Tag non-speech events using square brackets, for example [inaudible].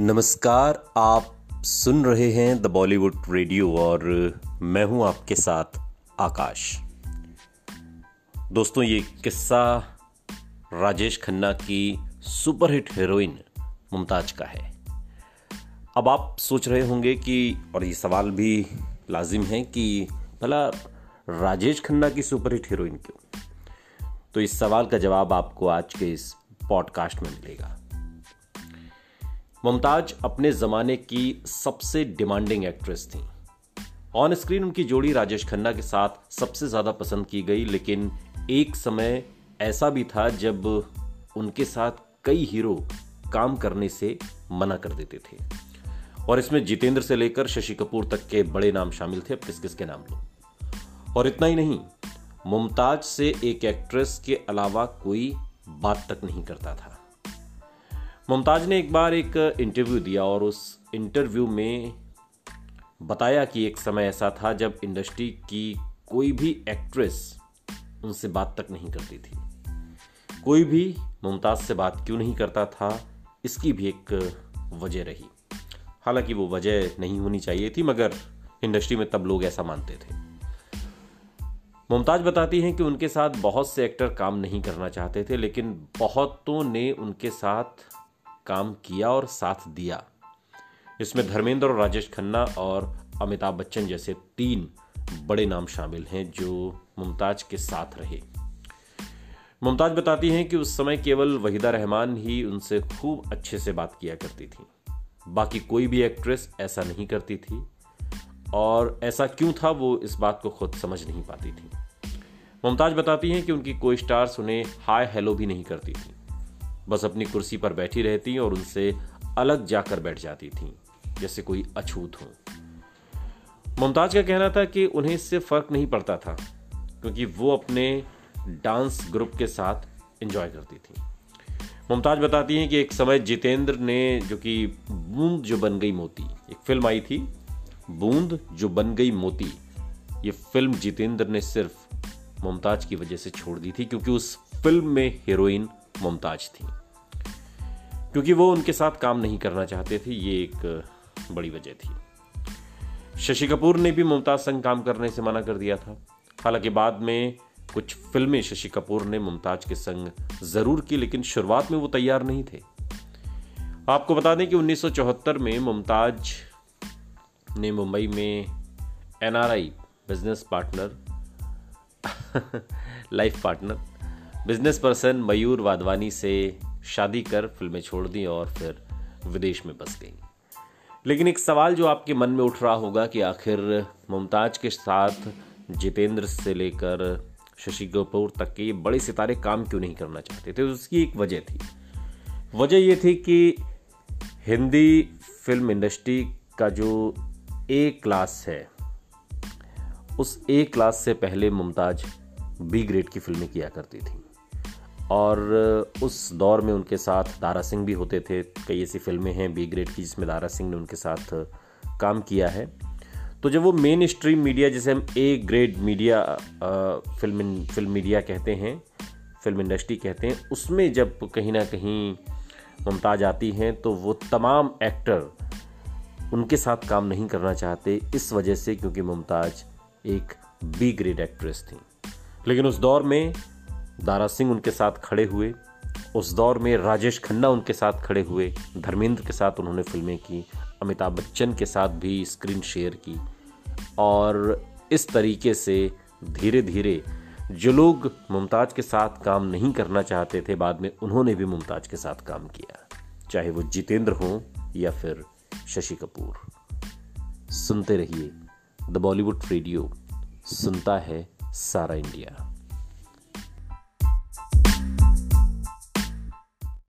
नमस्कार, आप सुन रहे हैं द बॉलीवुड रेडियो और मैं हूँ आपके साथ आकाश। दोस्तों, ये किस्सा राजेश खन्ना की सुपरहिट हीरोइन मुमताज़ का है। अब आप सोच रहे होंगे कि, और ये सवाल भी लाजिम है कि, भला राजेश खन्ना की सुपरहिट हीरोइन क्यों? तो इस सवाल का जवाब आपको आज के इस पॉडकास्ट में मिलेगा। मुमताज़ अपने जमाने की सबसे डिमांडिंग एक्ट्रेस थी। ऑन स्क्रीन उनकी जोड़ी राजेश खन्ना के साथ सबसे ज़्यादा पसंद की गई, लेकिन एक समय ऐसा भी था जब उनके साथ कई हीरो काम करने से मना कर देते थे। और इसमें जितेंद्र से लेकर शशि कपूर तक के बड़े नाम शामिल थे, अब किस किस के नाम लो। और इतना ही नहीं, मुमताज़ से एक एक्ट्रेस के अलावा कोई बात तक नहीं करता था। मुमताज़ ने एक बार एक इंटरव्यू दिया और उस इंटरव्यू में बताया कि एक समय ऐसा था जब इंडस्ट्री की कोई भी एक्ट्रेस उनसे बात तक नहीं करती थी। कोई भी मुमताज़ से बात क्यों नहीं करता था, इसकी भी एक वजह रही। हालाँकि वो वजह नहीं होनी चाहिए थी, मगर इंडस्ट्री में तब लोग ऐसा मानते थे। मुमताज़ बताती हैं कि उनके साथ बहुत से एक्टर काम नहीं करना चाहते थे, लेकिन बहुतों ने उनके साथ काम किया और साथ दिया। इसमें धर्मेंद्र और राजेश खन्ना और अमिताभ बच्चन जैसे तीन बड़े नाम शामिल हैं जो मुमताज़ के साथ रहे। मुमताज़ बताती हैं कि उस समय केवल वहीदा रहमान ही उनसे खूब अच्छे से बात किया करती थी। बाकी कोई भी एक्ट्रेस ऐसा नहीं करती थी और ऐसा क्यों था वो इस बात को खुद समझ नहीं पाती थी। मुमताज़ बताती हैं कि उनकी कोई स्टार्स उन्हें हाय हेलो भी नहीं करती थी। बस अपनी कुर्सी पर बैठी रहती और उनसे अलग जाकर बैठ जाती थी, जैसे कोई अछूत हो। मुमताज़ का कहना था कि उन्हें इससे फ़र्क नहीं पड़ता था, क्योंकि वो अपने डांस ग्रुप के साथ एंजॉय करती थी। मुमताज़ बताती हैं कि एक समय जितेंद्र ने जो कि बूंद जो बन गई मोती, एक फ़िल्म आई थी, बूंद जो बन गई मोती, ये फ़िल्म जितेंद्र ने सिर्फ़ मुमताज़ की वजह से छोड़ दी थी, क्योंकि उस फ़िल्म में हीरोइन मुमताज़ थी। क्योंकि वो उनके साथ काम नहीं करना चाहते थे, ये एक बड़ी वजह थी। शशि कपूर ने भी मुमताज़ संग काम करने से मना कर दिया था। हालाँकि बाद में कुछ फ़िल्में शशि कपूर ने मुमताज़ के संग ज़रूर की, लेकिन शुरुआत में वो तैयार नहीं थे। आपको बता दें कि 1974 में मुमताज़ ने मुंबई में NRI, business partner, [laughs] life partner, business person Mayur Wadhwani से शादी कर फ़िल्में छोड़ दी और फिर विदेश में बस गई। लेकिन एक सवाल जो आपके मन में उठ रहा होगा कि आखिर मुमताज़ के साथ जितेंद्र से लेकर शशि कपूर तक के ये बड़े सितारे काम क्यों नहीं करना चाहते थे? उसकी एक वजह थी। वजह ये थी कि हिंदी फ़िल्म इंडस्ट्री का जो ए क्लास है, उस ए क्लास से पहले मुमताज़ बी ग्रेड की फ़िल्में किया करती थी। और उस दौर में उनके साथ दारा सिंह भी होते थे। कई ऐसी फ़िल्में हैं बी ग्रेड की जिसमें दारा सिंह ने उनके साथ काम किया है। तो जब वो मेन स्ट्रीम मीडिया जिसे हम A grade media film film media कहते हैं फ़िल्म इंडस्ट्री कहते हैं, उसमें जब कहीं ना कहीं मुमताज़ आती हैं तो वो तमाम एक्टर उनके साथ काम नहीं करना चाहते, इस वजह से क्योंकि मुमताज़ एक बी ग्रेड एक्ट्रेस थी। लेकिन उस दौर में दारा सिंह उनके साथ खड़े हुए, उस दौर में राजेश खन्ना उनके साथ खड़े हुए, धर्मेंद्र के साथ उन्होंने फ़िल्में की, अमिताभ बच्चन के साथ भी स्क्रीन शेयर की। और इस तरीके से धीरे धीरे जो लोग मुमताज़ के साथ काम नहीं करना चाहते थे, बाद में उन्होंने भी मुमताज़ के साथ काम किया, चाहे वो जितेंद्र हों या फिर शशि कपूर। सुनते रहिए द बॉलीवुड रेडियो, सुनता है सारा इंडिया।